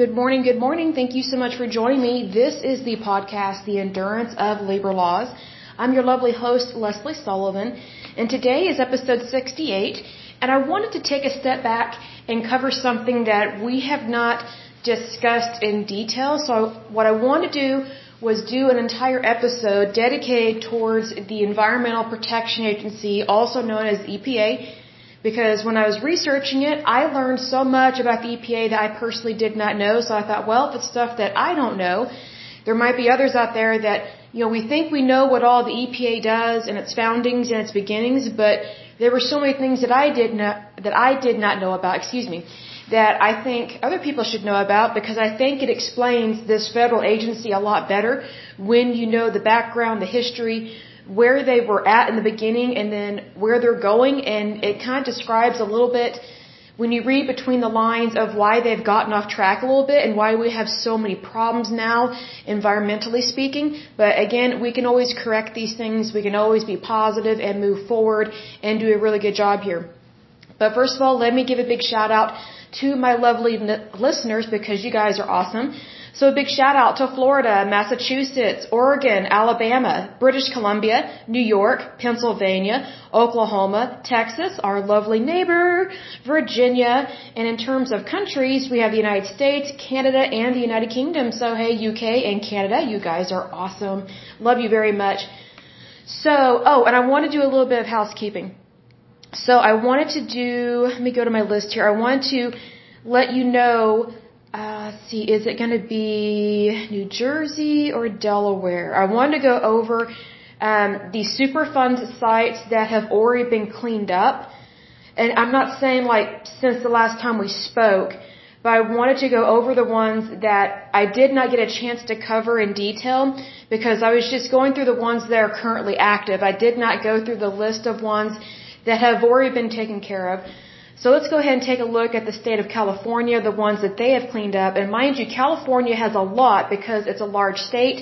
Good morning, good morning. Thank you so much for joining me. This is the podcast, The Endurance of Labor Laws. I'm your lovely host, Leslie Sullivan, and today is episode 68, and I wanted to take a step back and cover something that we have not discussed in detail. So what I want to do was do an entire episode dedicated towards the Environmental Protection Agency, also known as EPA, because when I was researching it, I learned so much about the EPA that I personally did not know. So I thought, well, if it's stuff that I don't know, there might be others out there that, you know, we think we know what all the EPA does and its foundings and its beginnings, but there were so many things that I did not, that I did not know about, excuse me, that I think other people should know about because I think it explains this federal agency a lot better when you know the background, the history, where they were at in the beginning and then where they're going. And it kind of describes a little bit when you read between the lines of why they've gotten off track a little bit and why we have so many problems now environmentally speaking. But again we can always correct these things. We can always be positive and move forward and do a really good job here. But first of all let me give a big shout out to my lovely listeners because you guys are awesome so a big shout out to Florida, Massachusetts, Oregon, Alabama, British Columbia, New York, Pennsylvania, Oklahoma, Texas, our lovely neighbor, Virginia, and in terms of countries, we have the United States, Canada, and the United Kingdom. So hey, UK and Canada, you guys are awesome. Love you very much. So, oh, and I want to do a little bit of housekeeping. So I wanted to do, let me go to my list here. I wanted to let you know uh, see, is it going to be New Jersey or Delaware? I wanted to go over um, the Superfund sites that have already been cleaned up. And I'm not saying like since the last time we spoke, but I wanted to go over the ones that I did not get a chance to cover in detail because I was just going through the ones that are currently active. I did not go through the list of ones that have already been taken care of. So let's go ahead and take a look at the state of California, the ones that they have cleaned up. And mind you, California has a lot because it's a large state.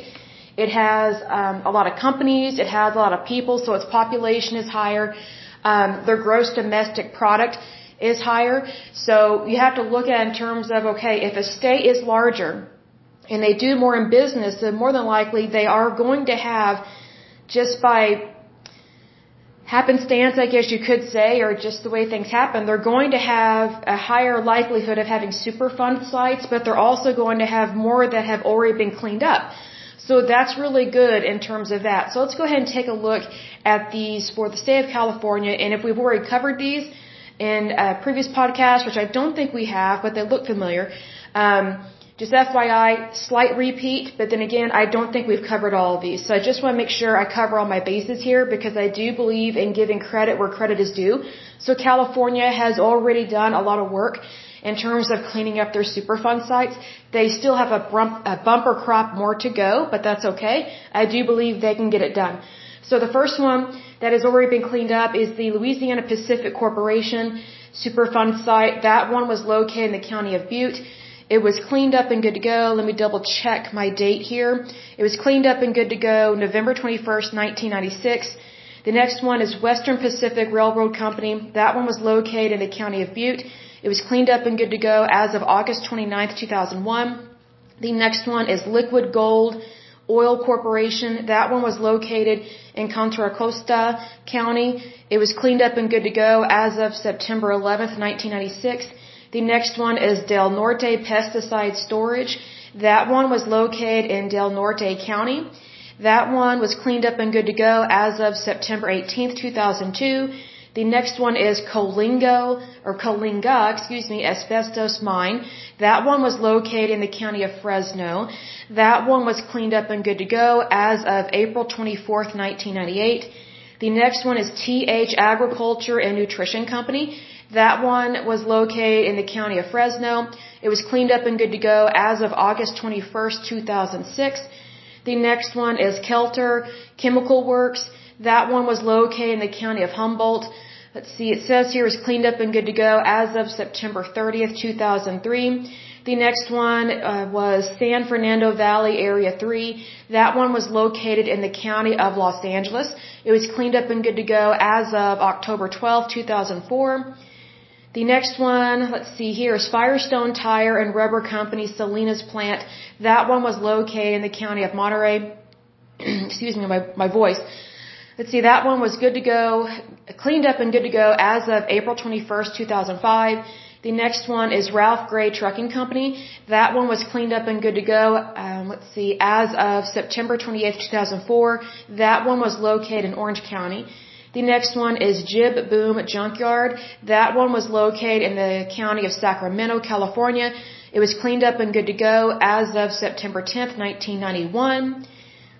It has um, a lot of companies. It has a lot of people, so its population is higher. Um, their gross domestic product is higher. So you have to look at in terms of okay, if a state is larger and they do more in business, then more than likely they are going to have just by happenstance, I guess you could say, or just the way things happen, they're going to have a higher likelihood of having Superfund sites, but they're also going to have more that have already been cleaned up. So that's really good in terms of that. So let's go ahead and take a look at these for the state of California. And if we've already covered these in a previous podcast, which I don't think we have, but they look familiar, um, just FYI, slight repeat, but then again, I don't think we've covered all of these. So I just want to make sure I cover all my bases here because I do believe in giving credit where credit is due. So California has already done a lot of work in terms of cleaning up their Superfund sites. They still have a, bump, a bumper crop more to go, but that's okay. I do believe they can get it done. So the first one that has already been cleaned up is the Louisiana Pacific Corporation Superfund site. That one was located in the county of Butte. It was cleaned up and good to go. Let me double check my date here. It was cleaned up and good to go November 21st, 1996. The next one is Western Pacific Railroad Company. That one was located in the county of Butte. It was cleaned up and good to go as of August 29th, 2001. The next one is Liquid Gold Oil Corporation. That one was located in Contra Costa County. It was cleaned up and good to go as of September 11th, 1996. The next one is Del Norte Pesticide Storage. That one was located in Del Norte County. That one was cleaned up and good to go as of September 18th, 2002. The next one is Colingo, or Coalinga, excuse me, asbestos mine. That one was located in the county of Fresno. That one was cleaned up and good to go as of April 24th, 1998. The next one is TH Agriculture and Nutrition Company. That one was located in the county of Fresno. It was cleaned up and good to go as of August 21st, 2006. The next one is Kelter Chemical Works. That one was located in the county of Humboldt. Let's see, it says here is cleaned up and good to go as of September 30th, 2003. The next one uh, was San Fernando Valley Area 3. That one was located in the county of Los Angeles. It was cleaned up and good to go as of October 12, 2004. The next one, let's see here, is Firestone Tire and Rubber Company, Salinas plant. That one was located in the county of Monterey. Excuse me, my, my voice. Let's see, that one was good to go, cleaned up and good to go as of April 21st, 2005. The next one is Ralph Gray Trucking Company. That one was cleaned up and good to go. Um, let's see, as of September 28th, 2004. That one was located in Orange County. The next one is Jibboom Junkyard. That one was located in the county of Sacramento, California. It was cleaned up and good to go as of September 10th, 1991.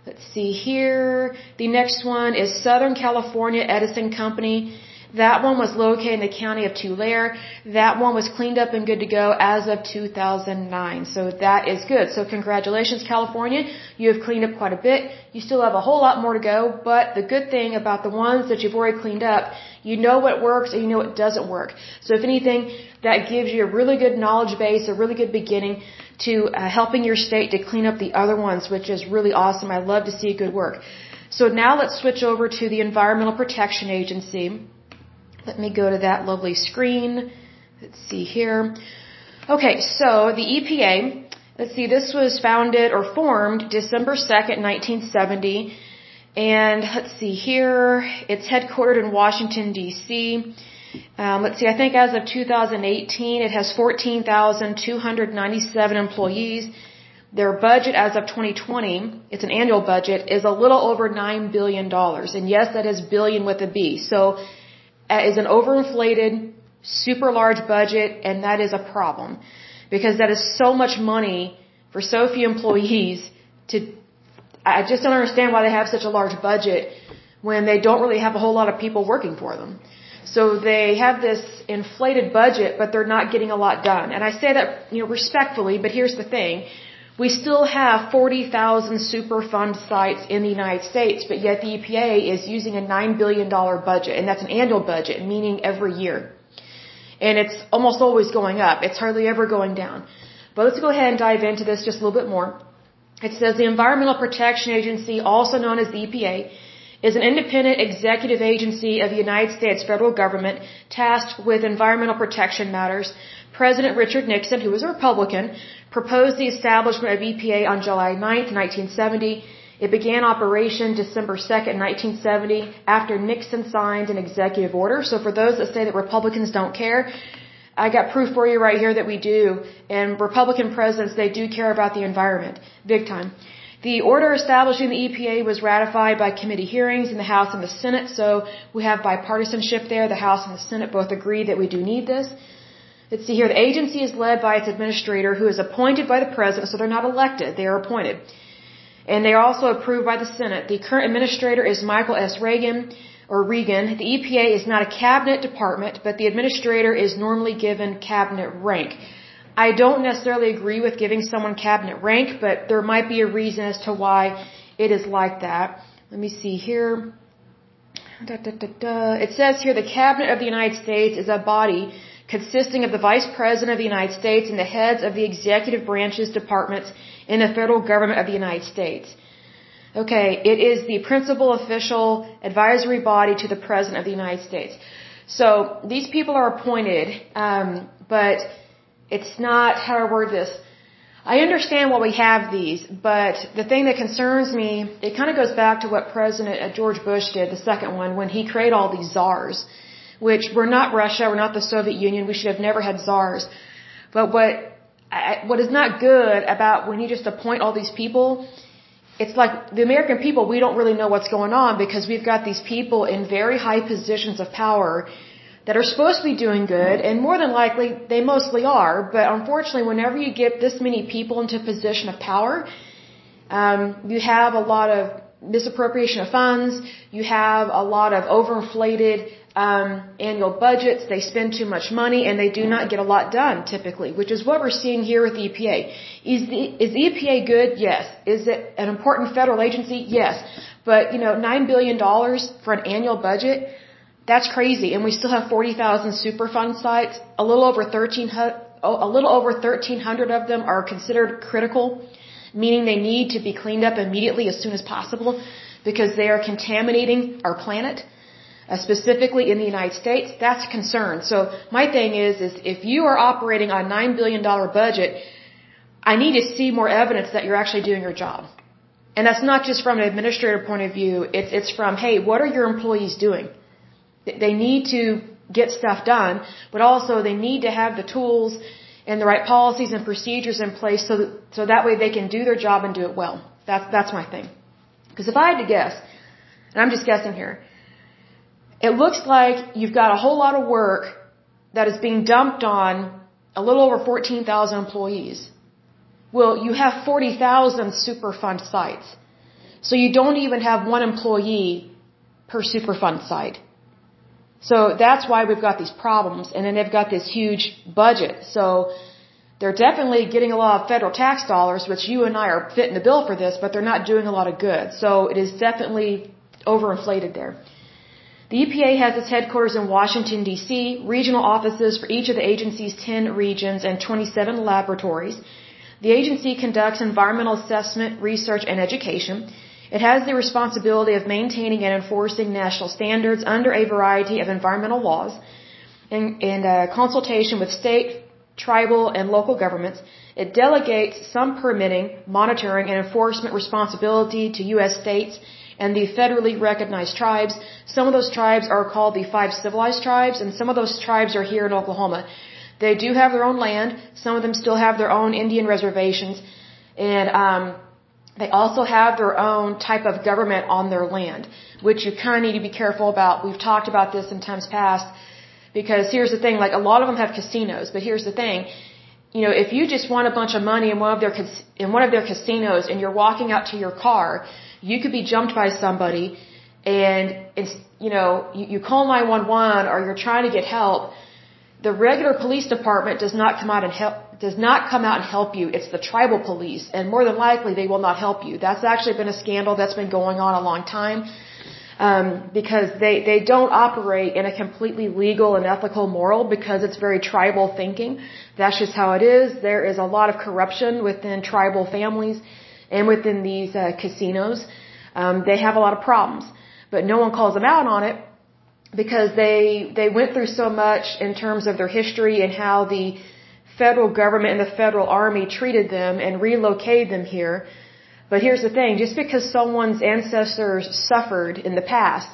Let's see here. The next one is Southern California Edison Company. That one was located in the county of Tulare. That one was cleaned up and good to go as of 2009. So that is good. So congratulations, California. You have cleaned up quite a bit. You still have a whole lot more to go, but the good thing about the ones that you've already cleaned up, you know what works and you know what doesn't work. So if anything, that gives you a really good knowledge base, a really good beginning to uh, helping your state to clean up the other ones, which is really awesome. I love to see good work. So now let's switch over to the Environmental Protection Agency. Let me go to that lovely screen. Let's see here. Okay, so the EPA, let's see, this was founded or formed December 2nd, 1970. And let's see here, it's headquartered in Washington, D.C. Um, let's see, I think as of 2018, it has 14,297 employees. Their budget as of 2020, it's an annual budget, is a little over $9 billion. And yes, that is billion with a B. So Uh, is an overinflated, super large budget, and that is a problem. Because that is so much money for so few employees to, I just don't understand why they have such a large budget when they don't really have a whole lot of people working for them. So they have this inflated budget, but they're not getting a lot done. And I say that, you know, respectfully, but here's the thing we still have 40,000 Superfund sites in the United States, but yet the EPA is using a $9 billion budget, and that's an annual budget, meaning every year. And it's almost always going up. It's hardly ever going down. But let's go ahead and dive into this just a little bit more. It says the Environmental Protection Agency, also known as the EPA, is an independent executive agency of the United States federal government tasked with environmental protection matters. President Richard Nixon, who was a Republican, proposed the establishment of EPA on July 9, 1970. It began operation December 2, 1970, after Nixon signed an executive order. So for those that say that Republicans don't care, I got proof for you right here that we do. And Republican presidents, they do care about the environment. Big time. The order establishing the EPA was ratified by committee hearings in the House and the Senate, so we have bipartisanship there. The House and the Senate both agree that we do need this. Let's see here. The agency is led by its administrator who is appointed by the president, so they're not elected. They are appointed. And they are also approved by the Senate. The current administrator is Michael S. Reagan, or Regan. The EPA is not a cabinet department, but the administrator is normally given cabinet rank. I don't necessarily agree with giving someone cabinet rank, but there might be a reason as to why it is like that. Let me see here. Da, da, da, it says here the Cabinet of the United States is a body consisting of the Vice President of the United States and the heads of the executive branches departments in the federal government of the United States. Okay, it is the principal official advisory body to the President of the United States. So these people are appointed, um, but it's not how I word this. I understand why we have these, but the thing that concerns me, it kind of goes back to what President uh, George Bush did, the second one, when he created all these czars which we're not Russia, we're not the Soviet Union, we should have never had czars. But what, what is not good about when you just appoint all these people, it's like the American people, we don't really know what's going on because we've got these people in very high positions of power that are supposed to be doing good, and more than likely, they mostly are, but unfortunately, whenever you get this many people into a position of power, um, you have a lot of misappropriation of funds, you have a lot of overinflated um, annual budgets, they spend too much money, and they do not get a lot done typically, which is what we're seeing here with the EPA. Is the, is the EPA good? Yes. Is it an important federal agency? Yes. But, you know, $9 billion for an annual budget, that's crazy. And we still have 40,000 Superfund sites. A little over 1300, a little over 1,300 of them are considered critical, meaning they need to be cleaned up immediately as soon as possible because they are contaminating our planet. uh, specifically in the United States, that's a concern. So my thing is, is if you are operating on a $9 billion budget, I need to see more evidence that you're actually doing your job. And that's not just from an administrator point of view, it's, it's from, hey, what are your employees doing? They need to get stuff done, but also they need to have the tools and the right policies and procedures in place so that, so that way they can do their job and do it well. That's, that's my thing. Because if I had to guess, and I'm just guessing here, it looks like you've got a whole lot of work that is being dumped on a little over 14,000 employees. Well, you have 40,000 Superfund sites. So you don't even have one employee per Superfund site. So that's why we've got these problems. And then they've got this huge budget. So they're definitely getting a lot of federal tax dollars, which you and I are fitting the bill for this, but they're not doing a lot of good. So it is definitely overinflated there. The EPA has its headquarters in Washington, D.C., regional offices for each of the agency's 10 regions, and 27 laboratories. The agency conducts environmental assessment, research, and education. It has the responsibility of maintaining and enforcing national standards under a variety of environmental laws in, in uh, consultation with state, tribal, and local governments. It delegates some permitting, monitoring, and enforcement responsibility to U.S. states and the federally recognized tribes. Some of those tribes are called the five civilized tribes, and some of those tribes are here in Oklahoma. They do have their own land. Some of them still have their own Indian reservations. And, um, they also have their own type of government on their land, which you kind of need to be careful about. We've talked about this in times past because here's the thing, like a lot of them have casinos, but here's the thing, you know, if you just want a bunch of money in one of their in one of their casinos and you're walking out to your car, you could be jumped by somebody and it's, you know, you, you call 911 or you're trying to get help. The regular police department does not come out and help does not come out and help you. It's the tribal police, and more than likely they will not help you. That's actually been a scandal that's been going on a long time. Um, because they, they don't operate in a completely legal and ethical moral because it's very tribal thinking. That's just how it is. There is a lot of corruption within tribal families and within these uh, casinos. Um, they have a lot of problems, but no one calls them out on it because they they went through so much in terms of their history and how the federal government and the federal army treated them and relocated them here. But here's the thing, just because someone's ancestors suffered in the past,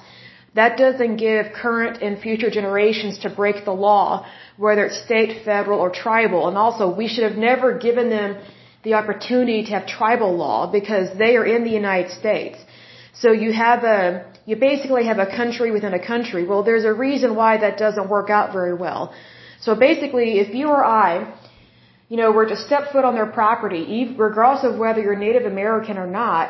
that doesn't give current and future generations to break the law, whether it's state, federal, or tribal. And also, we should have never given them the opportunity to have tribal law because they are in the United States. So you have a, you basically have a country within a country. Well, there's a reason why that doesn't work out very well. So basically, if you or I, you know, were to step foot on their property, regardless of whether you're Native American or not,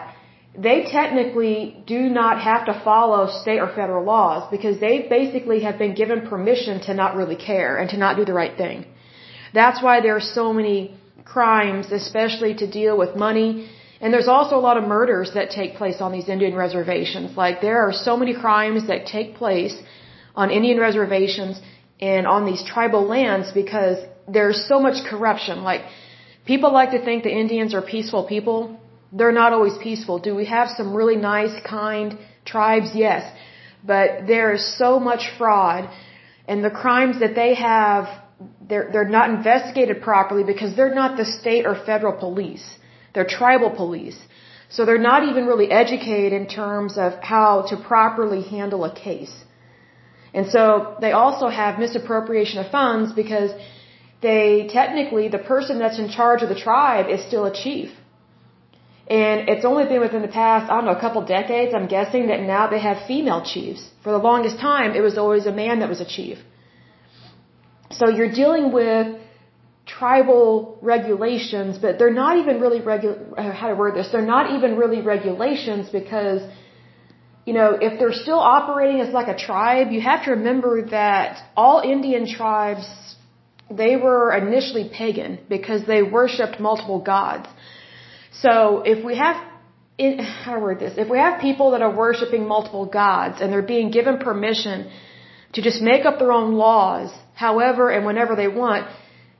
they technically do not have to follow state or federal laws because they basically have been given permission to not really care and to not do the right thing. That's why there are so many crimes, especially to deal with money. And there's also a lot of murders that take place on these Indian reservations. Like there are so many crimes that take place on Indian reservations and on these tribal lands because there's so much corruption. Like, people like to think the Indians are peaceful people. They're not always peaceful. Do we have some really nice, kind tribes? Yes. But there is so much fraud, and the crimes that they have, they're, they're not investigated properly because they're not the state or federal police. They're tribal police. So they're not even really educated in terms of how to properly handle a case. And so they also have misappropriation of funds because they technically, the person that's in charge of the tribe is still a chief. And it's only been within the past, I don't know, a couple decades, I'm guessing that now they have female chiefs. For the longest time, it was always a man that was a chief. So you're dealing with tribal regulations, but they're not even really regu- uh, how to word this, they're not even really regulations because you know, if they're still operating as like a tribe, you have to remember that all Indian tribes, they were initially pagan because they worshipped multiple gods. So if we have, how to word this, if we have people that are worshiping multiple gods and they're being given permission to just make up their own laws, however and whenever they want,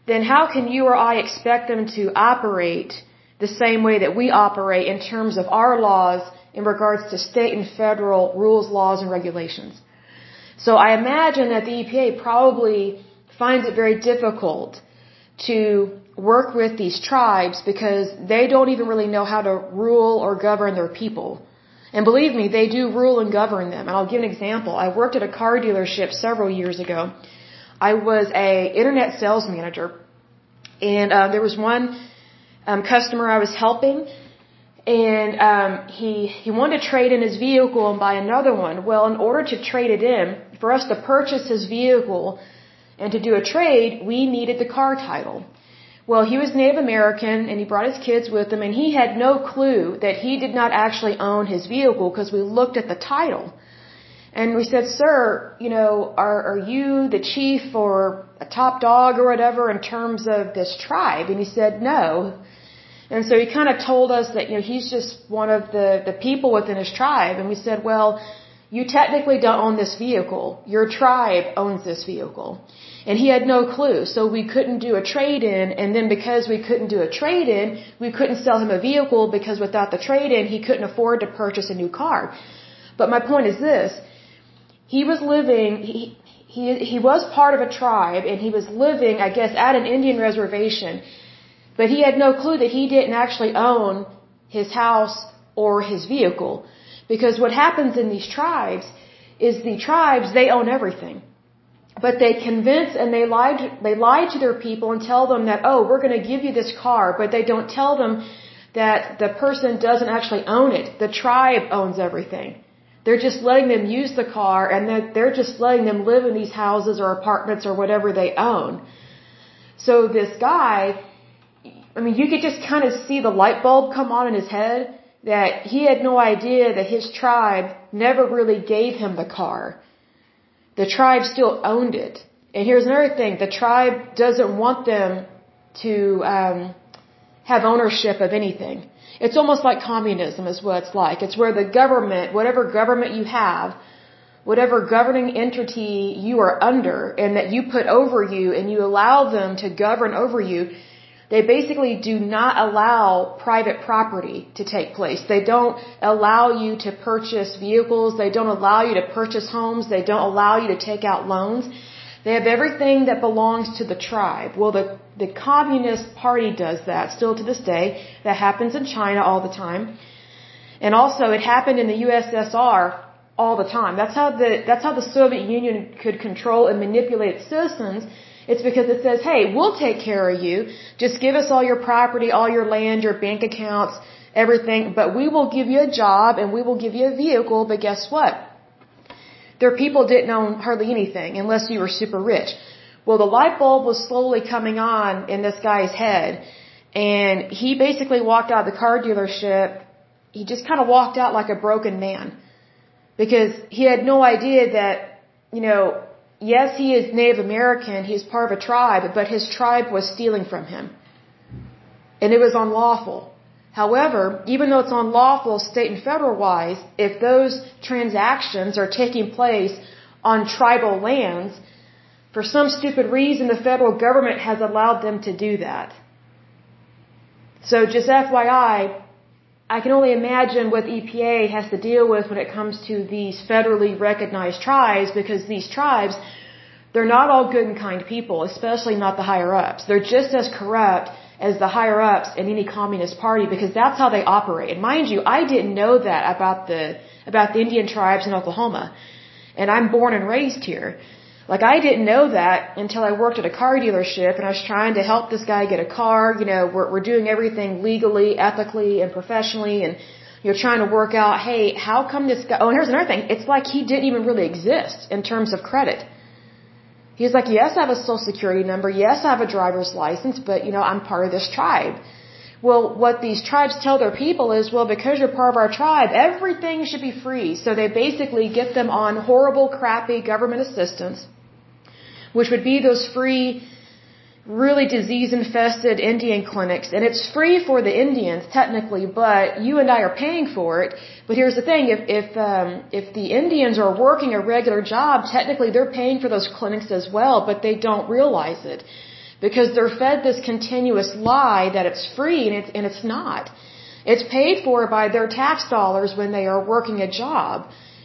then how can you or I expect them to operate the same way that we operate in terms of our laws in regards to state and federal rules, laws, and regulations. So I imagine that the EPA probably finds it very difficult to work with these tribes because they don't even really know how to rule or govern their people. And believe me, they do rule and govern them. And I'll give an example. I worked at a car dealership several years ago. I was a internet sales manager, and uh, there was one um, customer I was helping, and um, he he wanted to trade in his vehicle and buy another one. Well, in order to trade it in, for us to purchase his vehicle and to do a trade, we needed the car title. Well, he was Native American and he brought his kids with him and he had no clue that he did not actually own his vehicle because we looked at the title. And we said, sir, you know, are, are you the chief or a top dog or whatever in terms of this tribe? And he said, no. And so he kind of told us that, you know, he's just one of the, the people within his tribe. And we said, well, you technically don't own this vehicle. Your tribe owns this vehicle. And he had no clue. So we couldn't do a trade in. And then because we couldn't do a trade in, we couldn't sell him a vehicle because without the trade in, he couldn't afford to purchase a new car. But my point is this. He was living, he, he, he was part of a tribe and he was living, I guess, at an Indian reservation. But he had no clue that he didn't actually own his house or his vehicle. Because what happens in these tribes is the tribes, they own everything. But they convince and they lie, to, they lie to their people and tell them that, oh, we're going to give you this car, but they don't tell them that the person doesn't actually own it. The tribe owns everything. They're just letting them use the car and they're just letting them live in these houses or apartments or whatever they own. So this guy, I mean, you could just kind of see the light bulb come on in his head that he had no idea that his tribe never really gave him the car. The tribe still owned it. And here's another thing. The tribe doesn't want them to um, have ownership of anything. It's almost like communism is what it's like. It's where the government, whatever government you have, whatever governing entity you are under and that you put over you and you allow them to govern over you, they basically do not allow private property to take place. They don't allow you to purchase vehicles. They don't allow you to purchase homes. They don't allow you to take out loans. They have everything that belongs to the tribe. Well, the, the Communist Party does that still to this day. That happens in China all the time. And also it happened in the USSR all the time. That's how the, that's how the Soviet Union could control and manipulate its citizens it's because it says, hey, we'll take care of you. Just give us all your property, all your land, your bank accounts, everything, but we will give you a job and we will give you a vehicle, but guess what? Their people didn't own hardly anything unless you were super rich. Well, the light bulb was slowly coming on in this guy's head and he basically walked out of the car dealership. He just kind of walked out like a broken man because he had no idea that, you know, yes, he is Native American, he's part of a tribe, but his tribe was stealing from him. And it was unlawful. However, even though it's unlawful state and federal wise, if those transactions are taking place on tribal lands, for some stupid reason the federal government has allowed them to do that. So just FYI, I can only imagine what EPA has to deal with when it comes to these federally recognized tribes because these tribes, they're not all good and kind people, especially not the higher ups. They're just as corrupt as the higher ups in any communist party because that's how they operate. And mind you, I didn't know that about the about the Indian tribes in Oklahoma. And I'm born and raised here. Like I didn't know that until I worked at a car dealership and I was trying to help this guy get a car. You know, we're, we're doing everything legally, ethically, and professionally and you're trying to work out, hey, how come this guy, oh, and here's another thing. It's like he didn't even really exist in terms of credit. He's like, yes, I have a social security number. Yes, I have a driver's license, but you know, I'm part of this tribe. Well, what these tribes tell their people is, well, because you're part of our tribe, everything should be free. So they basically get them on horrible, crappy government assistance which would be those free, really disease infested Indian clinics. And it's free for the Indians, technically, but you and I are paying for it. But here's the thing, if, if, um, if the Indians are working a regular job, technically they're paying for those clinics as well, but they don't realize it. Because they're fed this continuous lie that it's free and it's, and it's not. It's paid for by their tax dollars when they are working a job.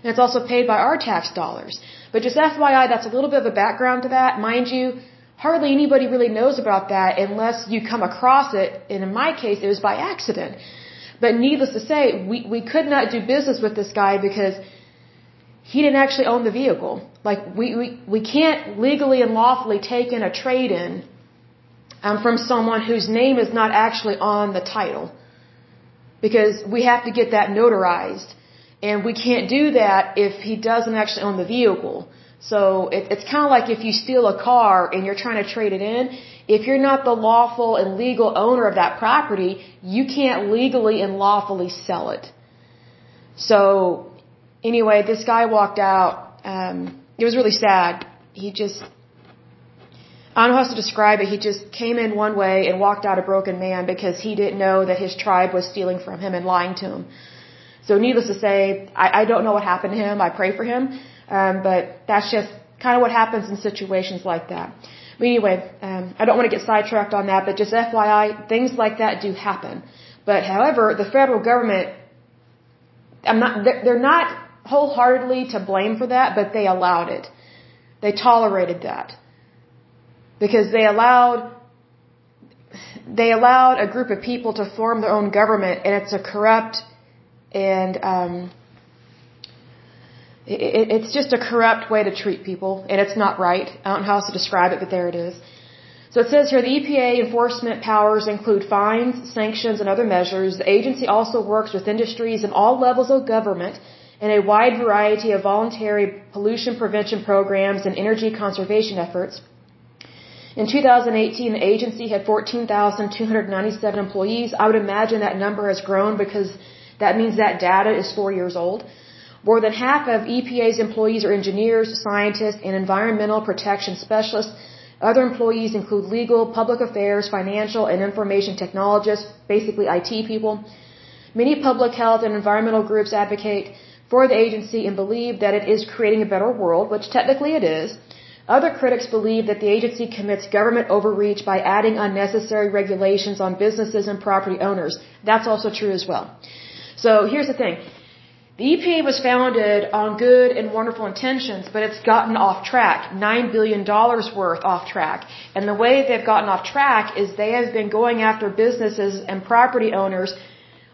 and it's also paid by our tax dollars. But just FYI, that's a little bit of a background to that. Mind you, hardly anybody really knows about that unless you come across it, and in my case, it was by accident. But needless to say, we, we could not do business with this guy because he didn't actually own the vehicle. Like, we, we, we can't legally and lawfully take in a trade-in um, from someone whose name is not actually on the title. Because we have to get that notarized. And we can't do that if he doesn't actually own the vehicle. So it, it's kind of like if you steal a car and you're trying to trade it in, if you're not the lawful and legal owner of that property, you can't legally and lawfully sell it. So anyway, this guy walked out. Um, it was really sad. He just, I don't know how to describe it. He just came in one way and walked out a broken man because he didn't know that his tribe was stealing from him and lying to him. So needless to say, I, I don't know what happened to him. I pray for him. Um, but that's just kind of what happens in situations like that. But anyway, um, I don't want to get sidetracked on that, but just FYI, things like that do happen. But however, the federal government, I'm not, they're, not wholeheartedly to blame for that, but they allowed it. They tolerated that. Because they allowed, they allowed a group of people to form their own government, and it's a corrupt and um, it, it's just a corrupt way to treat people, and it's not right. I don't know how else to describe it, but there it is. So it says here the EPA enforcement powers include fines, sanctions, and other measures. The agency also works with industries and all levels of government in a wide variety of voluntary pollution prevention programs and energy conservation efforts. In 2018, the agency had 14,297 employees. I would imagine that number has grown because that means that data is four years old. More than half of EPA's employees are engineers, scientists, and environmental protection specialists. Other employees include legal, public affairs, financial, and information technologists, basically IT people. Many public health and environmental groups advocate for the agency and believe that it is creating a better world, which technically it is. Other critics believe that the agency commits government overreach by adding unnecessary regulations on businesses and property owners. That's also true as well. So here's the thing. The EPA was founded on good and wonderful intentions, but it's gotten off track. Nine billion dollars worth off track. And the way they've gotten off track is they have been going after businesses and property owners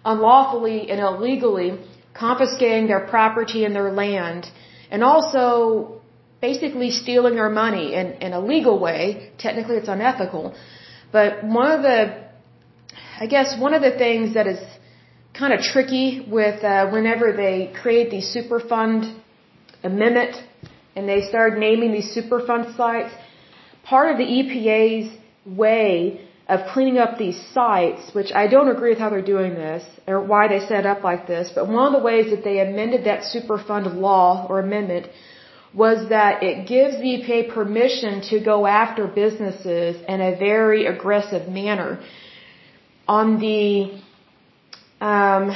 unlawfully and illegally, confiscating their property and their land, and also basically stealing their money in, in a legal way. Technically it's unethical. But one of the, I guess one of the things that is kind of tricky with uh, whenever they create the Superfund amendment and they start naming these Superfund sites. Part of the EPA's way of cleaning up these sites, which I don't agree with how they're doing this or why they set up like this, but one of the ways that they amended that Superfund law or amendment was that it gives the EPA permission to go after businesses in a very aggressive manner. On the um,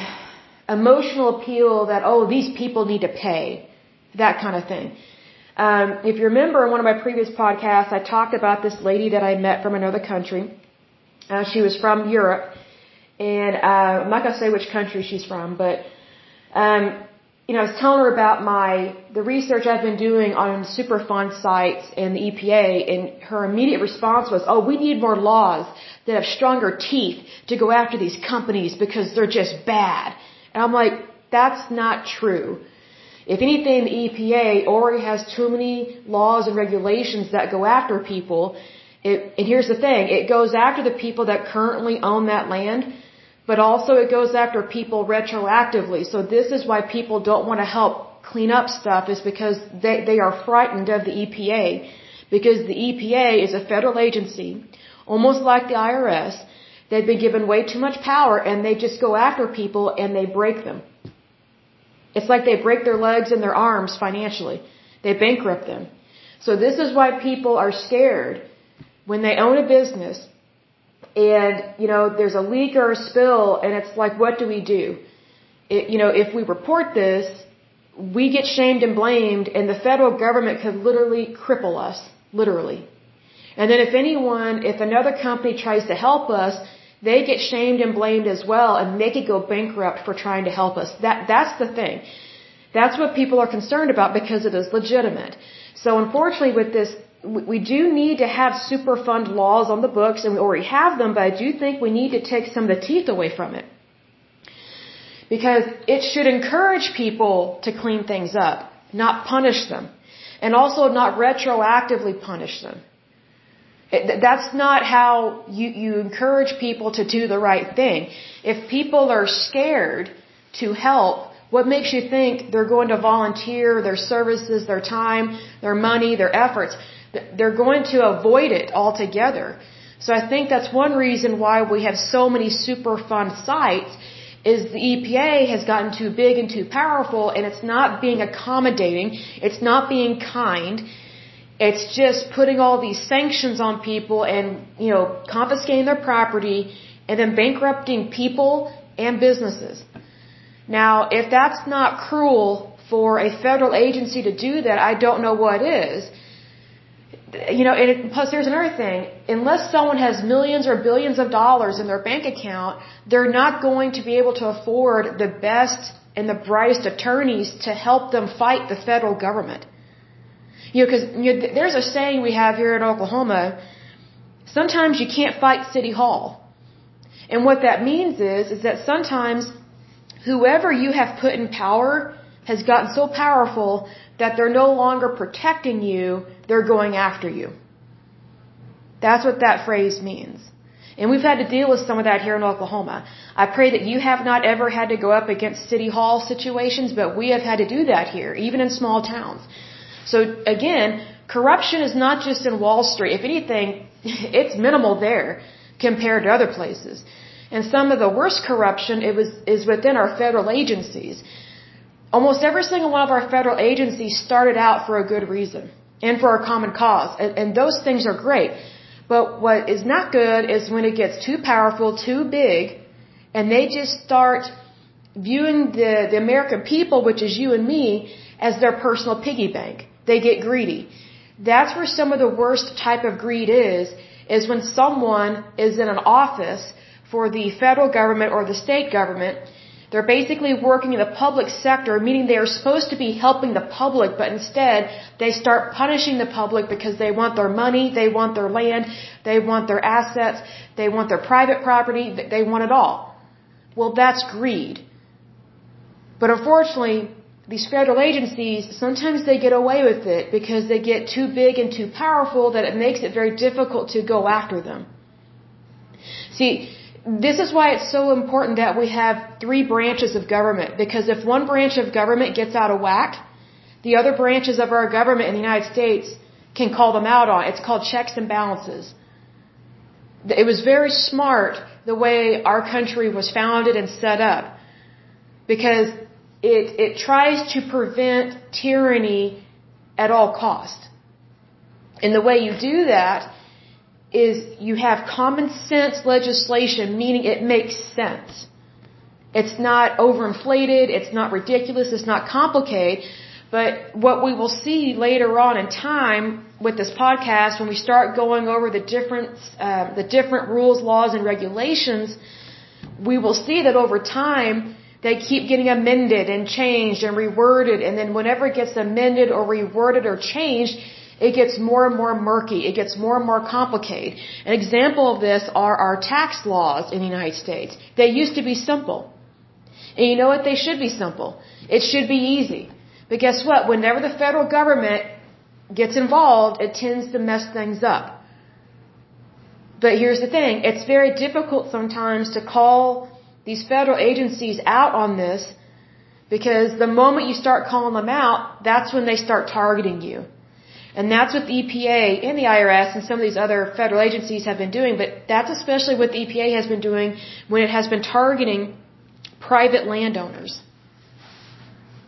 emotional appeal that, oh, these people need to pay, that kind of thing. Um, if you remember in one of my previous podcasts, I talked about this lady that I met from another country. Uh, she was from Europe, and uh, I'm not going to say which country she's from, but um, you know, I was telling her about my the research I've been doing on Superfund sites and the EPA, and her immediate response was, "Oh, we need more laws that have stronger teeth to go after these companies because they're just bad." And I'm like, "That's not true. If anything, the EPA already has too many laws and regulations that go after people. It, and here's the thing: it goes after the people that currently own that land." But also it goes after people retroactively. So this is why people don't want to help clean up stuff is because they, they are frightened of the EPA. Because the EPA is a federal agency, almost like the IRS. They've been given way too much power and they just go after people and they break them. It's like they break their legs and their arms financially. They bankrupt them. So this is why people are scared when they own a business and you know there's a leak or a spill and it's like what do we do? It, you know if we report this we get shamed and blamed and the federal government could literally cripple us literally. And then if anyone if another company tries to help us they get shamed and blamed as well and they could go bankrupt for trying to help us. That that's the thing. That's what people are concerned about because it is legitimate. So unfortunately with this, we do need to have Superfund laws on the books and we already have them, but I do think we need to take some of the teeth away from it. Because it should encourage people to clean things up, not punish them. And also not retroactively punish them. It, that's not how you, you encourage people to do the right thing. If people are scared to help, what makes you think they're going to volunteer their services, their time, their money, their efforts? They're going to avoid it altogether. So I think that's one reason why we have so many Superfund sites is the EPA has gotten too big and too powerful and it's not being accommodating, it's not being kind. It's just putting all these sanctions on people and, you know, confiscating their property and then bankrupting people and businesses. Now, if that's not cruel for a federal agency to do that, I don't know what is. You know, and it, plus there's another thing. Unless someone has millions or billions of dollars in their bank account, they're not going to be able to afford the best and the brightest attorneys to help them fight the federal government. You know, because you know, there's a saying we have here in Oklahoma. Sometimes you can't fight City Hall, and what that means is is that sometimes whoever you have put in power has gotten so powerful that they're no longer protecting you; they're going after you. That's what that phrase means. And we've had to deal with some of that here in Oklahoma. I pray that you have not ever had to go up against city hall situations, but we have had to do that here, even in small towns. So again, corruption is not just in Wall Street. If anything, it's minimal there compared to other places. And some of the worst corruption it was is within our federal agencies. Almost every single one of our federal agencies started out for a good reason and for a common cause. And, and those things are great. But what is not good is when it gets too powerful, too big, and they just start viewing the, the American people, which is you and me, as their personal piggy bank. They get greedy. That's where some of the worst type of greed is, is when someone is in an office for the federal government or the state government. They're basically working in the public sector, meaning they are supposed to be helping the public, but instead they start punishing the public because they want their money, they want their land, they want their assets, they want their private property, they want it all. Well, that's greed. But unfortunately, these federal agencies, sometimes they get away with it because they get too big and too powerful that it makes it very difficult to go after them. See, Mm. this is why it's so important that we have three branches of government because if one branch of government gets out of whack, the other branches of our government in the United States can call them out on. It's called checks and balances. It was very smart the way our country was founded and set up because it, it tries to prevent tyranny at all cost. And the way you do that is you have common sense legislation, meaning it makes sense. It's not overinflated, it's not ridiculous, it's not complicated, but what we will see later on in time with this podcast, when we start going over the different, uh, the different rules, laws, and regulations, we will see that over time, they keep getting amended and changed and reworded, and then whenever it gets amended or reworded or changed, it gets more and more murky. It gets more and more complicated. An example of this are our tax laws in the United States. They used to be simple. And you know what? They should be simple. It should be easy. But guess what? Whenever the federal government gets involved, it tends to mess things up. But here's the thing. It's very difficult sometimes to call these federal agencies out on this because the moment you start calling them out, that's when they start targeting you. And that's what the EPA and the IRS and some of these other federal agencies have been doing, but that's especially what the EPA has been doing when it has been targeting private landowners.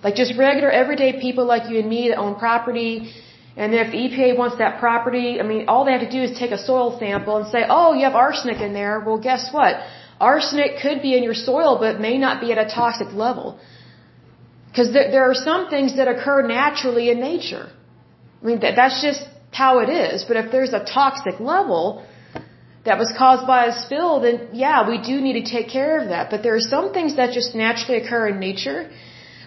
Like just regular everyday people like you and me that own property, and if the EPA wants that property, I mean, all they have to do is take a soil sample and say, oh, you have arsenic in there. Well, guess what? Arsenic could be in your soil, but may not be at a toxic level. Because there are some things that occur naturally in nature. I mean, that, that's just how it is. But if there's a toxic level that was caused by a spill, then yeah, we do need to take care of that. But there are some things that just naturally occur in nature.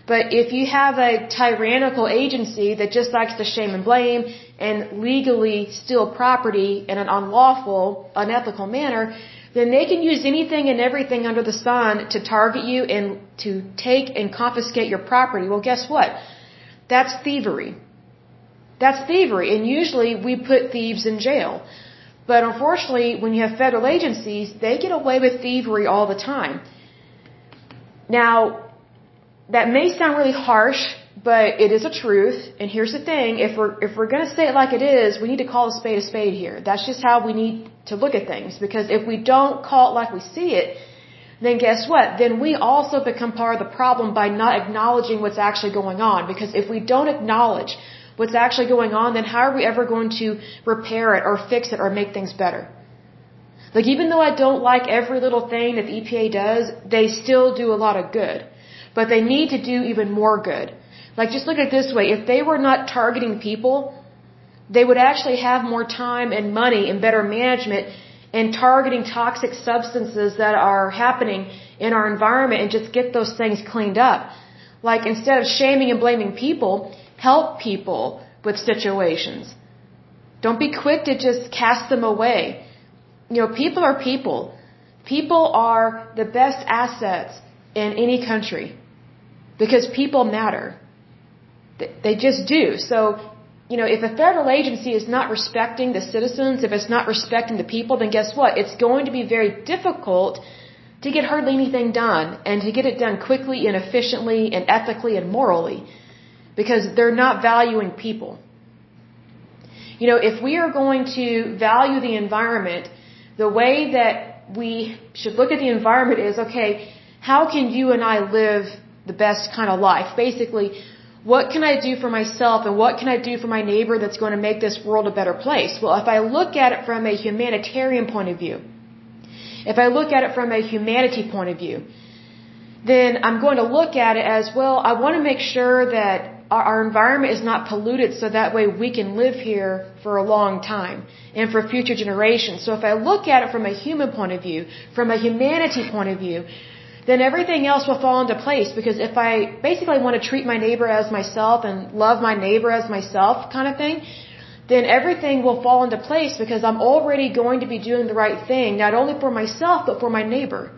But if you have a tyrannical agency that just likes to shame and blame and legally steal property in an unlawful, unethical manner, then they can use anything and everything under the sun to target you and to take and confiscate your property. Well, guess what? That's thievery. That's thievery. And usually we put thieves in jail. But unfortunately, when you have federal agencies, they get away with thievery all the time. Now, that may sound really harsh, but it is a truth. And here's the thing: if we're if we're to say it like it is, we need to call a spade a spade here. That's just how we need to look at things. Because if we don't call it like we see it, then guess what? Then we also become part of the problem by not acknowledging what's actually going on. Because if we don't acknowledge what's actually going on, then how are we ever going to repair it or fix it or make things better? Like even though I don't like every little thing that the EPA does, they still do a lot of good. But they need to do even more good. Like just look at it this way, if they were not targeting people, they would actually have more time and money and better management in targeting toxic substances that are happening in our environment and just get those things cleaned up. Like instead of shaming and blaming people, help people with situations. Don't be quick to just cast them away. You know, people are people. People are the best assets in any country because people matter. They just do. So, you know, if a federal agency is not respecting the citizens, if it's not respecting the people, then guess what? It's going to be very difficult to get hardly anything done and to get it done quickly and efficiently and ethically and morally because they're not valuing people. You know, if we are going to value the environment, the way that we should look at the environment is okay, how can you and I live the best kind of life? Basically, what can I do for myself and what can I do for my neighbor that's going to make this world a better place? Well, if I look at it from a humanitarian point of view, if I look at it from a humanity point of view, then I'm going to look at it as well. I want to make sure that our, environment is not polluted so that way we can live here for a long time and for future generations. So if I look at it from a human point of view, from a humanity point of view, then everything else will fall into place because if I basically want to treat my neighbor as myself and love my neighbor as myself kind of thing, then everything will fall into place because I'm already going to be doing the right thing, not only for myself, but for my neighbor.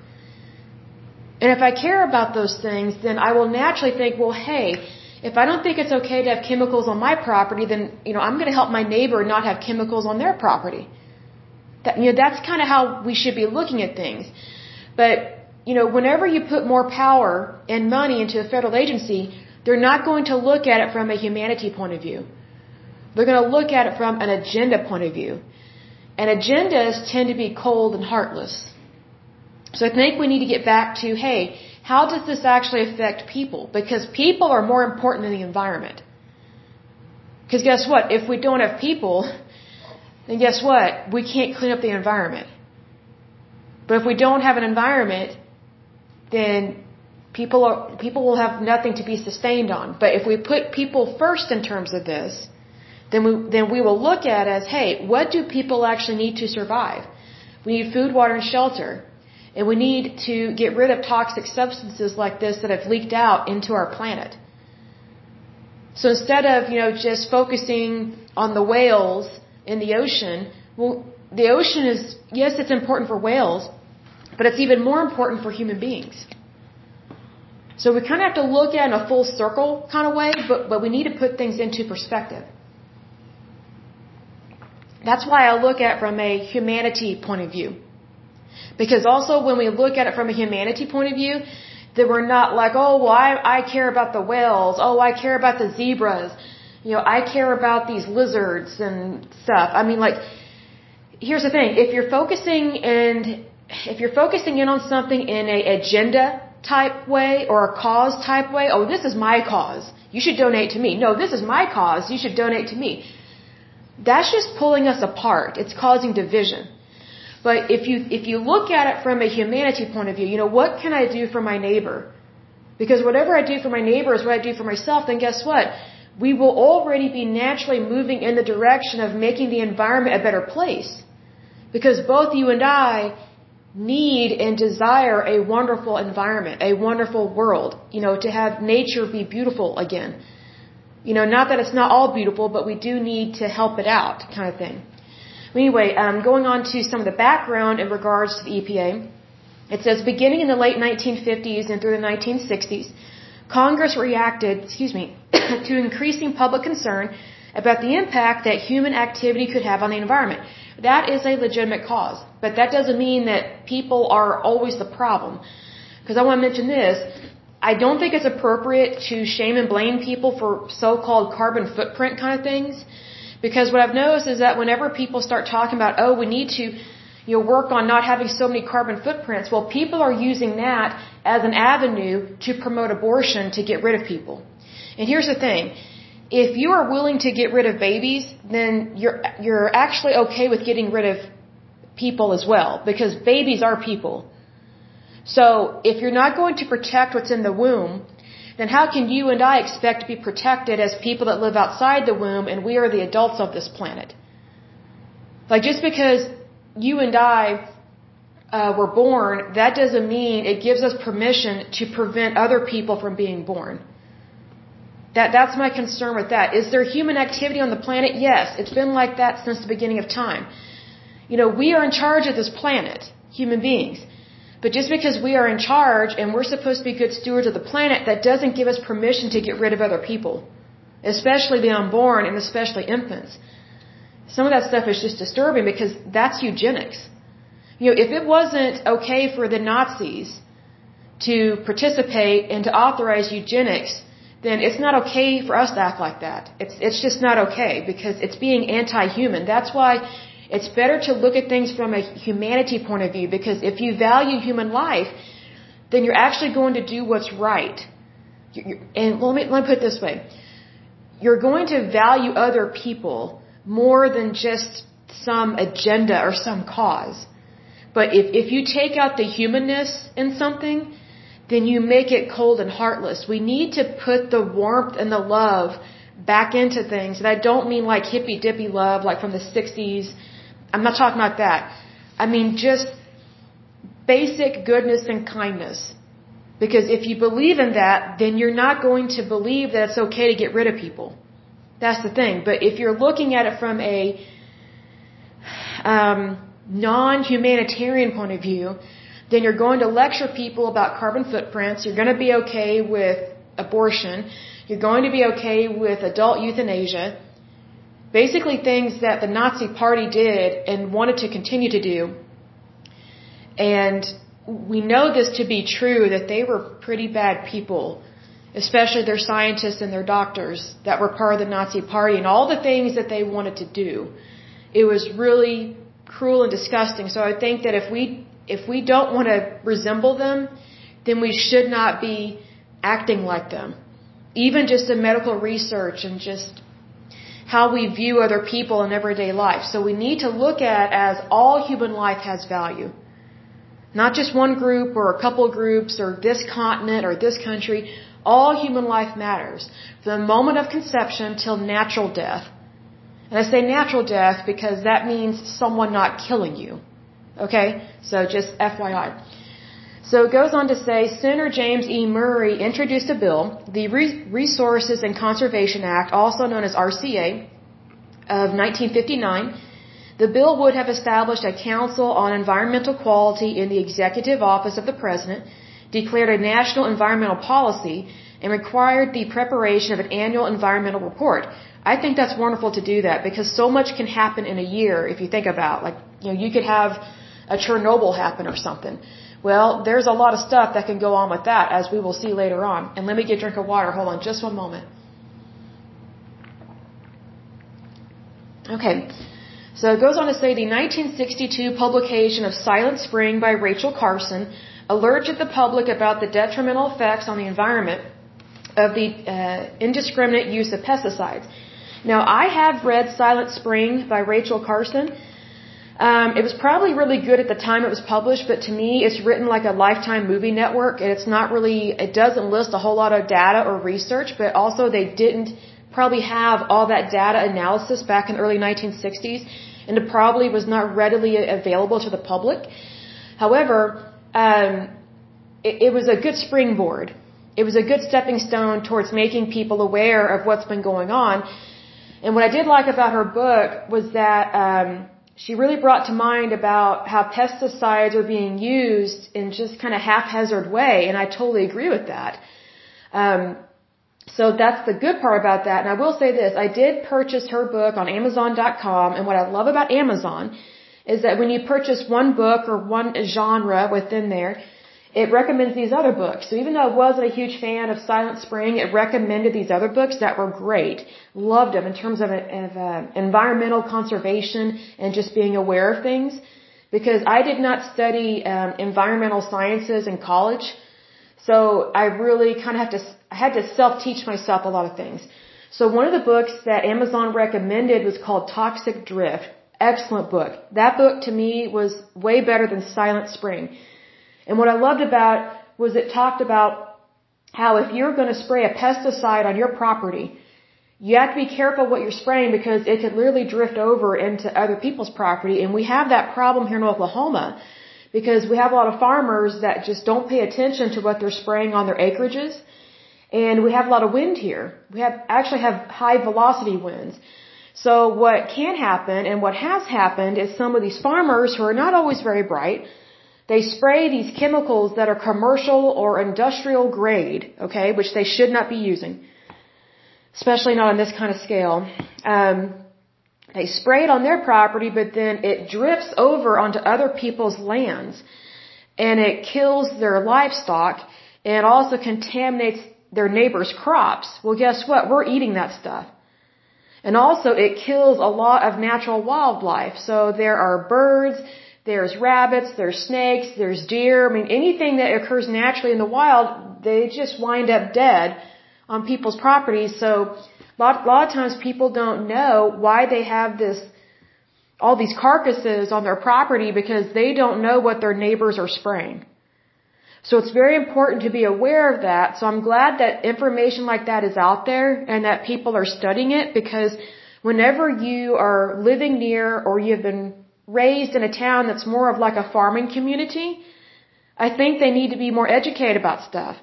And if I care about those things, then I will naturally think, well, hey, if I don't think it's okay to have chemicals on my property, then, you know, I'm going to help my neighbor not have chemicals on their property. That, you know, that's kind of how we should be looking at things. But you know, whenever you put more power and money into a federal agency, they're not going to look at it from a humanity point of view. They're going to look at it from an agenda point of view. And agendas tend to be cold and heartless. So I think we need to get back to, hey, how does this actually affect people? Because people are more important than the environment. Because guess what? If we don't have people, then guess what? We can't clean up the environment. But if we don't have an environment, then people are, people will have nothing to be sustained on. But if we put people first in terms of this, then we, then we will look at as, hey, what do people actually need to survive? We need food, water, and shelter. And we need to get rid of toxic substances like this that have leaked out into our planet. So instead of, you know, just focusing on the whales in the ocean, well, the ocean is, yes, it's important for whales, but it's even more important for human beings. So we kind of have to look at it in a full circle kind of way, but, but we need to put things into perspective. That's why I look at it from a humanity point of view. Because also when we look at it from a humanity point of view, that we're not like, oh, well, I, I care about the whales. Oh, I care about the zebras. You know, I care about these lizards and stuff. I mean, like, here's the thing. If you're focusing and if you're focusing in on something in a agenda type way or a cause type way, oh, this is my cause. You should donate to me. No, this is my cause. You should donate to me. That's just pulling us apart. It's causing division. But if you, if you look at it from a humanity point of view, you know, what can I do for my neighbor? Because whatever I do for my neighbor is what I do for myself, then guess what? We will already be naturally moving in the direction of making the environment a better place. Because both you and I need and desire a wonderful environment, a wonderful world, you know, to have nature be beautiful again. You know, not that it's not all beautiful, but we do need to help it out, kind of thing. Anyway, um, going on to some of the background in regards to the EPA, it says beginning in the late 1950s and through the 1960s, Congress reacted, excuse me, to increasing public concern about the impact that human activity could have on the environment. That is a legitimate cause, but that doesn't mean that people are always the problem. Because I want to mention this, I don't think it's appropriate to shame and blame people for so-called carbon footprint kind of things. Because what I've noticed is that whenever people start talking about, oh, we need to, you know, work on not having so many carbon footprints, well, people are using that as an avenue to promote abortion to get rid of people. And here's the thing if you are willing to get rid of babies, then you're you're actually okay with getting rid of people as well because babies are people. So if you're not going to protect what's in the womb, then how can you and I expect to be protected as people that live outside the womb and we are the adults of this planet? Like just because you and I uh, were born, that doesn't mean it gives us permission to prevent other people from being born. That, that's my concern with that. Is there human activity on the planet? Yes. It's been like that since the beginning of time. You know, we are in charge of this planet, human beings. But just because we are in charge and we're supposed to be good stewards of the planet, that doesn't give us permission to get rid of other people. Especially the unborn and especially infants. Some of that stuff is just disturbing because that's eugenics. You know, if it wasn't okay for the Nazis to participate and to authorize eugenics, then it's not okay for us to act like that. It's, it's just not okay because it's being anti-human. That's why it's better to look at things from a humanity point of view because if you value human life, then you're actually going to do what's right. And let me, let me put it this way. You're going to value other people more than just some agenda or some cause. But if, if you take out the humanness in something, then you make it cold and heartless. We need to put the warmth and the love back into things. And I don't mean like hippy dippy love like from the 60s. I'm not talking about that. I mean just basic goodness and kindness. Because if you believe in that, then you're not going to believe that it's okay to get rid of people. That's the thing. But if you're looking at it from a um, non-humanitarian point of view, then you're going to lecture people about carbon footprints. You're going to be okay with abortion. You're going to be okay with adult euthanasia. Basically, things that the Nazi Party did and wanted to continue to do. And we know this to be true that they were pretty bad people, especially their scientists and their doctors that were part of the Nazi Party and all the things that they wanted to do. It was really cruel and disgusting. So I think that if we if we don't want to resemble them, then we should not be acting like them. Even just in medical research and just how we view other people in everyday life. So we need to look at as all human life has value. Not just one group or a couple groups or this continent or this country. All human life matters. From the moment of conception till natural death. And I say natural death because that means someone not killing you. Okay? So just FYI. So it goes on to say Senator James E. Murray introduced a bill, the Resources and Conservation Act, also known as RCA, of 1959. The bill would have established a Council on Environmental Quality in the Executive Office of the President, declared a national environmental policy, and required the preparation of an annual environmental report. I think that's wonderful to do that because so much can happen in a year if you think about like you know you could have a Chernobyl happen or something. Well, there's a lot of stuff that can go on with that, as we will see later on. And let me get a drink of water. Hold on just one moment. Okay. So it goes on to say the 1962 publication of Silent Spring by Rachel Carson alerted the public about the detrimental effects on the environment of the uh, indiscriminate use of pesticides. Now, I have read Silent Spring by Rachel Carson. Um, it was probably really good at the time it was published, but to me, it's written like a lifetime movie network, and it's not really, it doesn't list a whole lot of data or research, but also they didn't probably have all that data analysis back in the early 1960s, and it probably was not readily available to the public. However, um, it, it was a good springboard. It was a good stepping stone towards making people aware of what's been going on. And what I did like about her book was that um, she really brought to mind about how pesticides are being used in just kind of haphazard way, and I totally agree with that. Um, so that's the good part about that. And I will say this, I did purchase her book on Amazon.com, and what I love about Amazon is that when you purchase one book or one genre within there, it recommends these other books. So even though I wasn't a huge fan of Silent Spring, it recommended these other books that were great. Loved them in terms of, of uh, environmental conservation and just being aware of things. Because I did not study um, environmental sciences in college, so I really kind of have to, I had to self-teach myself a lot of things. So one of the books that Amazon recommended was called Toxic Drift. Excellent book. That book to me was way better than Silent Spring. And what I loved about was it talked about how if you're going to spray a pesticide on your property, you have to be careful what you're spraying because it could literally drift over into other people's property. And we have that problem here in Oklahoma because we have a lot of farmers that just don't pay attention to what they're spraying on their acreages. And we have a lot of wind here. We have actually have high velocity winds. So what can happen and what has happened is some of these farmers who are not always very bright, they spray these chemicals that are commercial or industrial grade, okay, which they should not be using, especially not on this kind of scale. Um, they spray it on their property, but then it drifts over onto other people's lands, and it kills their livestock, and also contaminates their neighbors' crops. Well, guess what? We're eating that stuff. And also, it kills a lot of natural wildlife. So there are birds, there's rabbits, there's snakes, there's deer. I mean, anything that occurs naturally in the wild, they just wind up dead on people's properties. So a lot, a lot of times people don't know why they have this, all these carcasses on their property because they don't know what their neighbors are spraying. So it's very important to be aware of that. So I'm glad that information like that is out there and that people are studying it because whenever you are living near or you've been raised in a town that's more of like a farming community, I think they need to be more educated about stuff.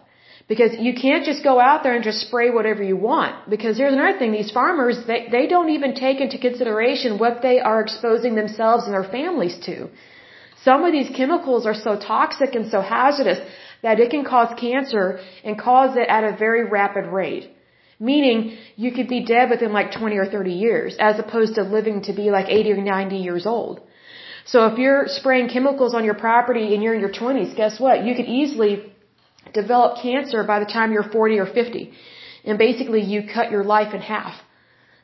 Because you can't just go out there and just spray whatever you want. Because here's another thing, these farmers, they, they don't even take into consideration what they are exposing themselves and their families to. Some of these chemicals are so toxic and so hazardous that it can cause cancer and cause it at a very rapid rate. Meaning, you could be dead within like 20 or 30 years, as opposed to living to be like 80 or 90 years old. So if you're spraying chemicals on your property and you're in your 20s, guess what? You could easily develop cancer by the time you're 40 or 50. And basically you cut your life in half.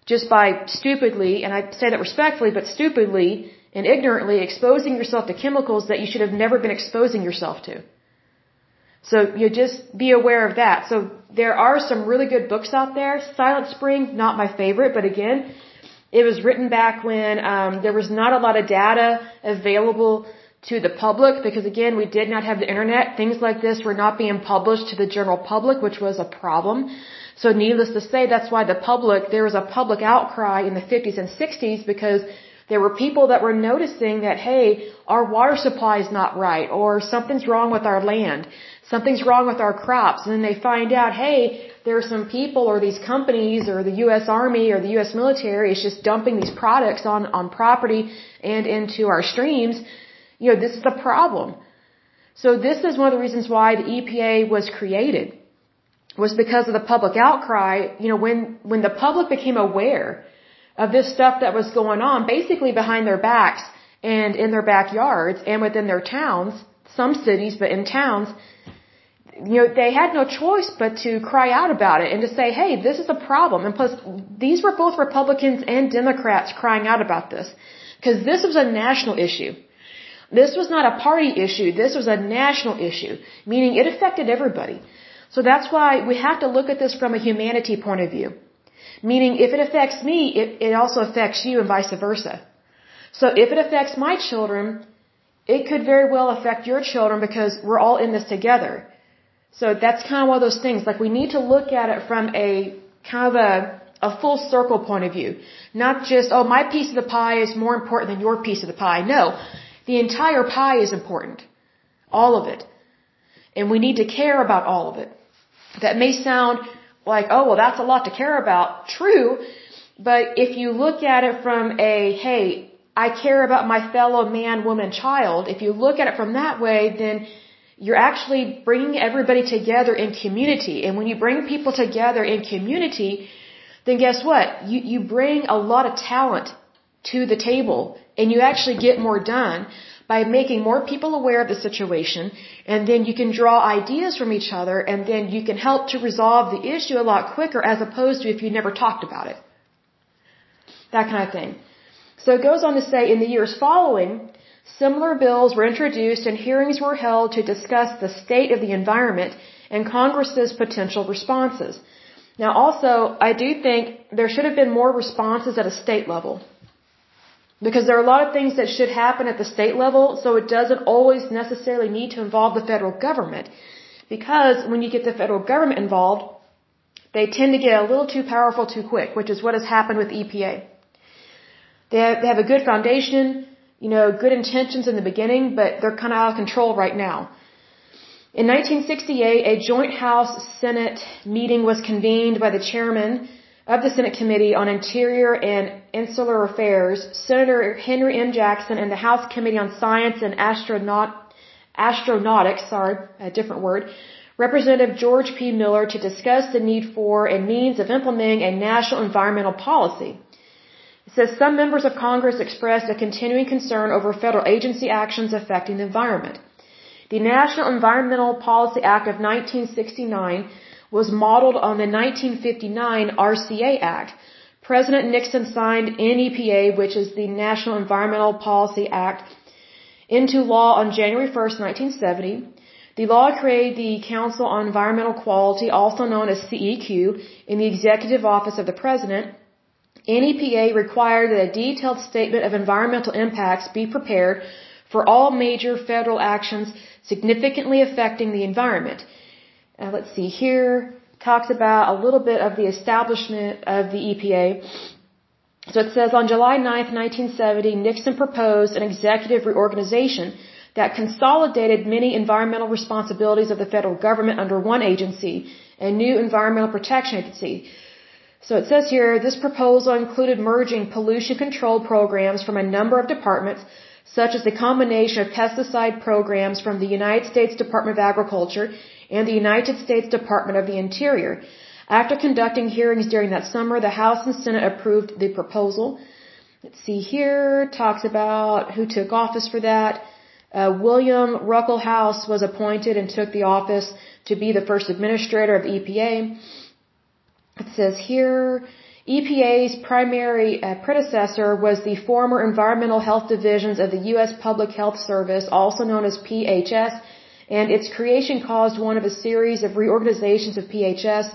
Just by stupidly, and I say that respectfully, but stupidly and ignorantly exposing yourself to chemicals that you should have never been exposing yourself to. So you just be aware of that. So there are some really good books out there. Silent Spring, not my favorite, but again, it was written back when um, there was not a lot of data available to the public because again, we did not have the internet. Things like this were not being published to the general public, which was a problem. So needless to say, that's why the public, there was a public outcry in the 50s and 60s because there were people that were noticing that, hey, our water supply is not right, or something's wrong with our land, something's wrong with our crops, and then they find out, hey, there are some people or these companies or the U.S. Army or the U.S. military is just dumping these products on, on property and into our streams, you know, this is a problem. So this is one of the reasons why the EPA was created, was because of the public outcry. You know, when, when the public became aware of this stuff that was going on, basically behind their backs and in their backyards and within their towns, some cities, but in towns, you know, they had no choice but to cry out about it and to say, hey, this is a problem. And plus, these were both Republicans and Democrats crying out about this. Because this was a national issue. This was not a party issue. This was a national issue. Meaning it affected everybody. So that's why we have to look at this from a humanity point of view. Meaning if it affects me, it, it also affects you and vice versa. So if it affects my children, it could very well affect your children because we're all in this together. So that's kind of one of those things. Like we need to look at it from a kind of a, a full circle point of view. Not just, oh, my piece of the pie is more important than your piece of the pie. No. The entire pie is important. All of it. And we need to care about all of it. That may sound like, oh, well, that's a lot to care about. True. But if you look at it from a, hey, I care about my fellow man, woman, child, if you look at it from that way, then you're actually bringing everybody together in community. And when you bring people together in community, then guess what? You, you bring a lot of talent to the table and you actually get more done by making more people aware of the situation and then you can draw ideas from each other and then you can help to resolve the issue a lot quicker as opposed to if you never talked about it. That kind of thing. So it goes on to say in the years following, similar bills were introduced and hearings were held to discuss the state of the environment and Congress's potential responses. Now also, I do think there should have been more responses at a state level. Because there are a lot of things that should happen at the state level, so it doesn't always necessarily need to involve the federal government. Because when you get the federal government involved, they tend to get a little too powerful too quick, which is what has happened with EPA. They have, they have a good foundation, you know, good intentions in the beginning, but they're kind of out of control right now. In 1968, a joint House Senate meeting was convened by the chairman of the Senate Committee on Interior and Insular Affairs, Senator Henry M. Jackson, and the House Committee on Science and Astronaut, Astronautics, sorry, a different word, Representative George P. Miller to discuss the need for and means of implementing a national environmental policy. Says some members of Congress expressed a continuing concern over federal agency actions affecting the environment. The National Environmental Policy Act of 1969 was modeled on the 1959 RCA Act. President Nixon signed NEPA, which is the National Environmental Policy Act, into law on January 1, 1970. The law created the Council on Environmental Quality, also known as CEQ, in the Executive Office of the President. NEPA required that a detailed statement of environmental impacts be prepared for all major federal actions significantly affecting the environment. Uh, let's see here, talks about a little bit of the establishment of the EPA. So it says on July 9, 1970, Nixon proposed an executive reorganization that consolidated many environmental responsibilities of the federal government under one agency, a new environmental protection agency. So it says here, this proposal included merging pollution control programs from a number of departments such as the combination of pesticide programs from the United States Department of Agriculture and the United States Department of the Interior. After conducting hearings during that summer, the House and Senate approved the proposal. Let's see here, talks about who took office for that. Uh, William Ruckelshaus was appointed and took the office to be the first administrator of EPA. It says here, EPA's primary uh, predecessor was the former Environmental Health Divisions of the U.S. Public Health Service, also known as PHS, and its creation caused one of a series of reorganizations of PHS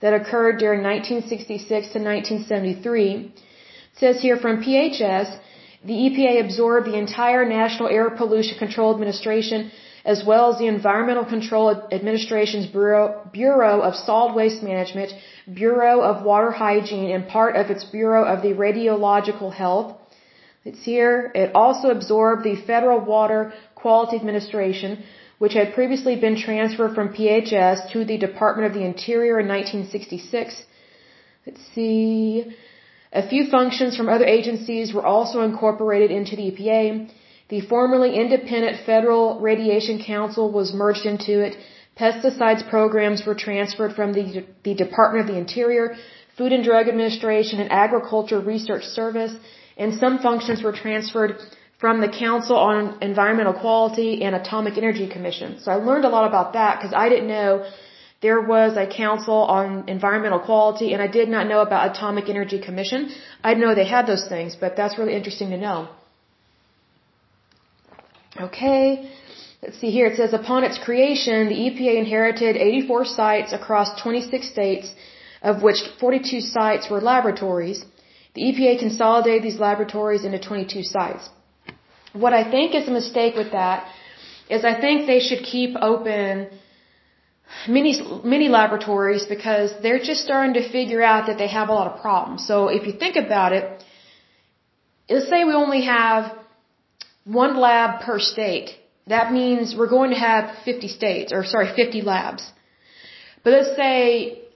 that occurred during 1966 to 1973. It says here from PHS, the EPA absorbed the entire National Air Pollution Control Administration as well as the Environmental Control Administration's Bureau, Bureau of Solid Waste Management, Bureau of Water Hygiene, and part of its Bureau of the Radiological Health. It's here. It also absorbed the Federal Water Quality Administration, which had previously been transferred from PHS to the Department of the Interior in 1966. Let's see. A few functions from other agencies were also incorporated into the EPA. The formerly independent Federal Radiation Council was merged into it. Pesticides programs were transferred from the, the Department of the Interior, Food and Drug Administration, and Agriculture Research Service, and some functions were transferred from the Council on Environmental Quality and Atomic Energy Commission. So I learned a lot about that because I didn't know there was a Council on Environmental Quality and I did not know about Atomic Energy Commission. I know they had those things, but that's really interesting to know. Okay. Let's see here. It says upon its creation, the EPA inherited 84 sites across 26 states, of which 42 sites were laboratories. The EPA consolidated these laboratories into 22 sites. What I think is a mistake with that is I think they should keep open many many laboratories because they're just starting to figure out that they have a lot of problems. So if you think about it, let's say we only have one lab per state. that means we're going to have 50 states, or sorry, 50 labs. But let's say,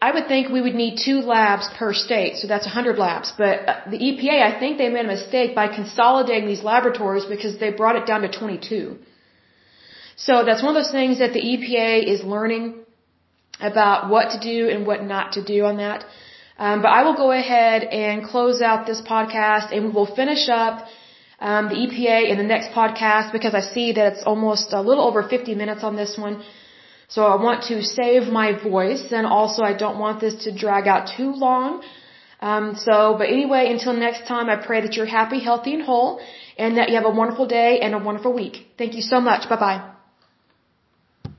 I would think we would need two labs per state, so that's 100 labs. But uh, the EPA, I think they made a mistake by consolidating these laboratories because they brought it down to 22. So that's one of those things that the EPA is learning about what to do and what not to do on that. Um, but I will go ahead and close out this podcast and we will finish up um, the EPA in the next podcast because I see that it's almost a little over 50 minutes on this one. So I want to save my voice and also I don't want this to drag out too long. Um, so, but anyway, until next time, I pray that you're happy, healthy, and whole, and that you have a wonderful day and a wonderful week. Thank you so much. Bye bye.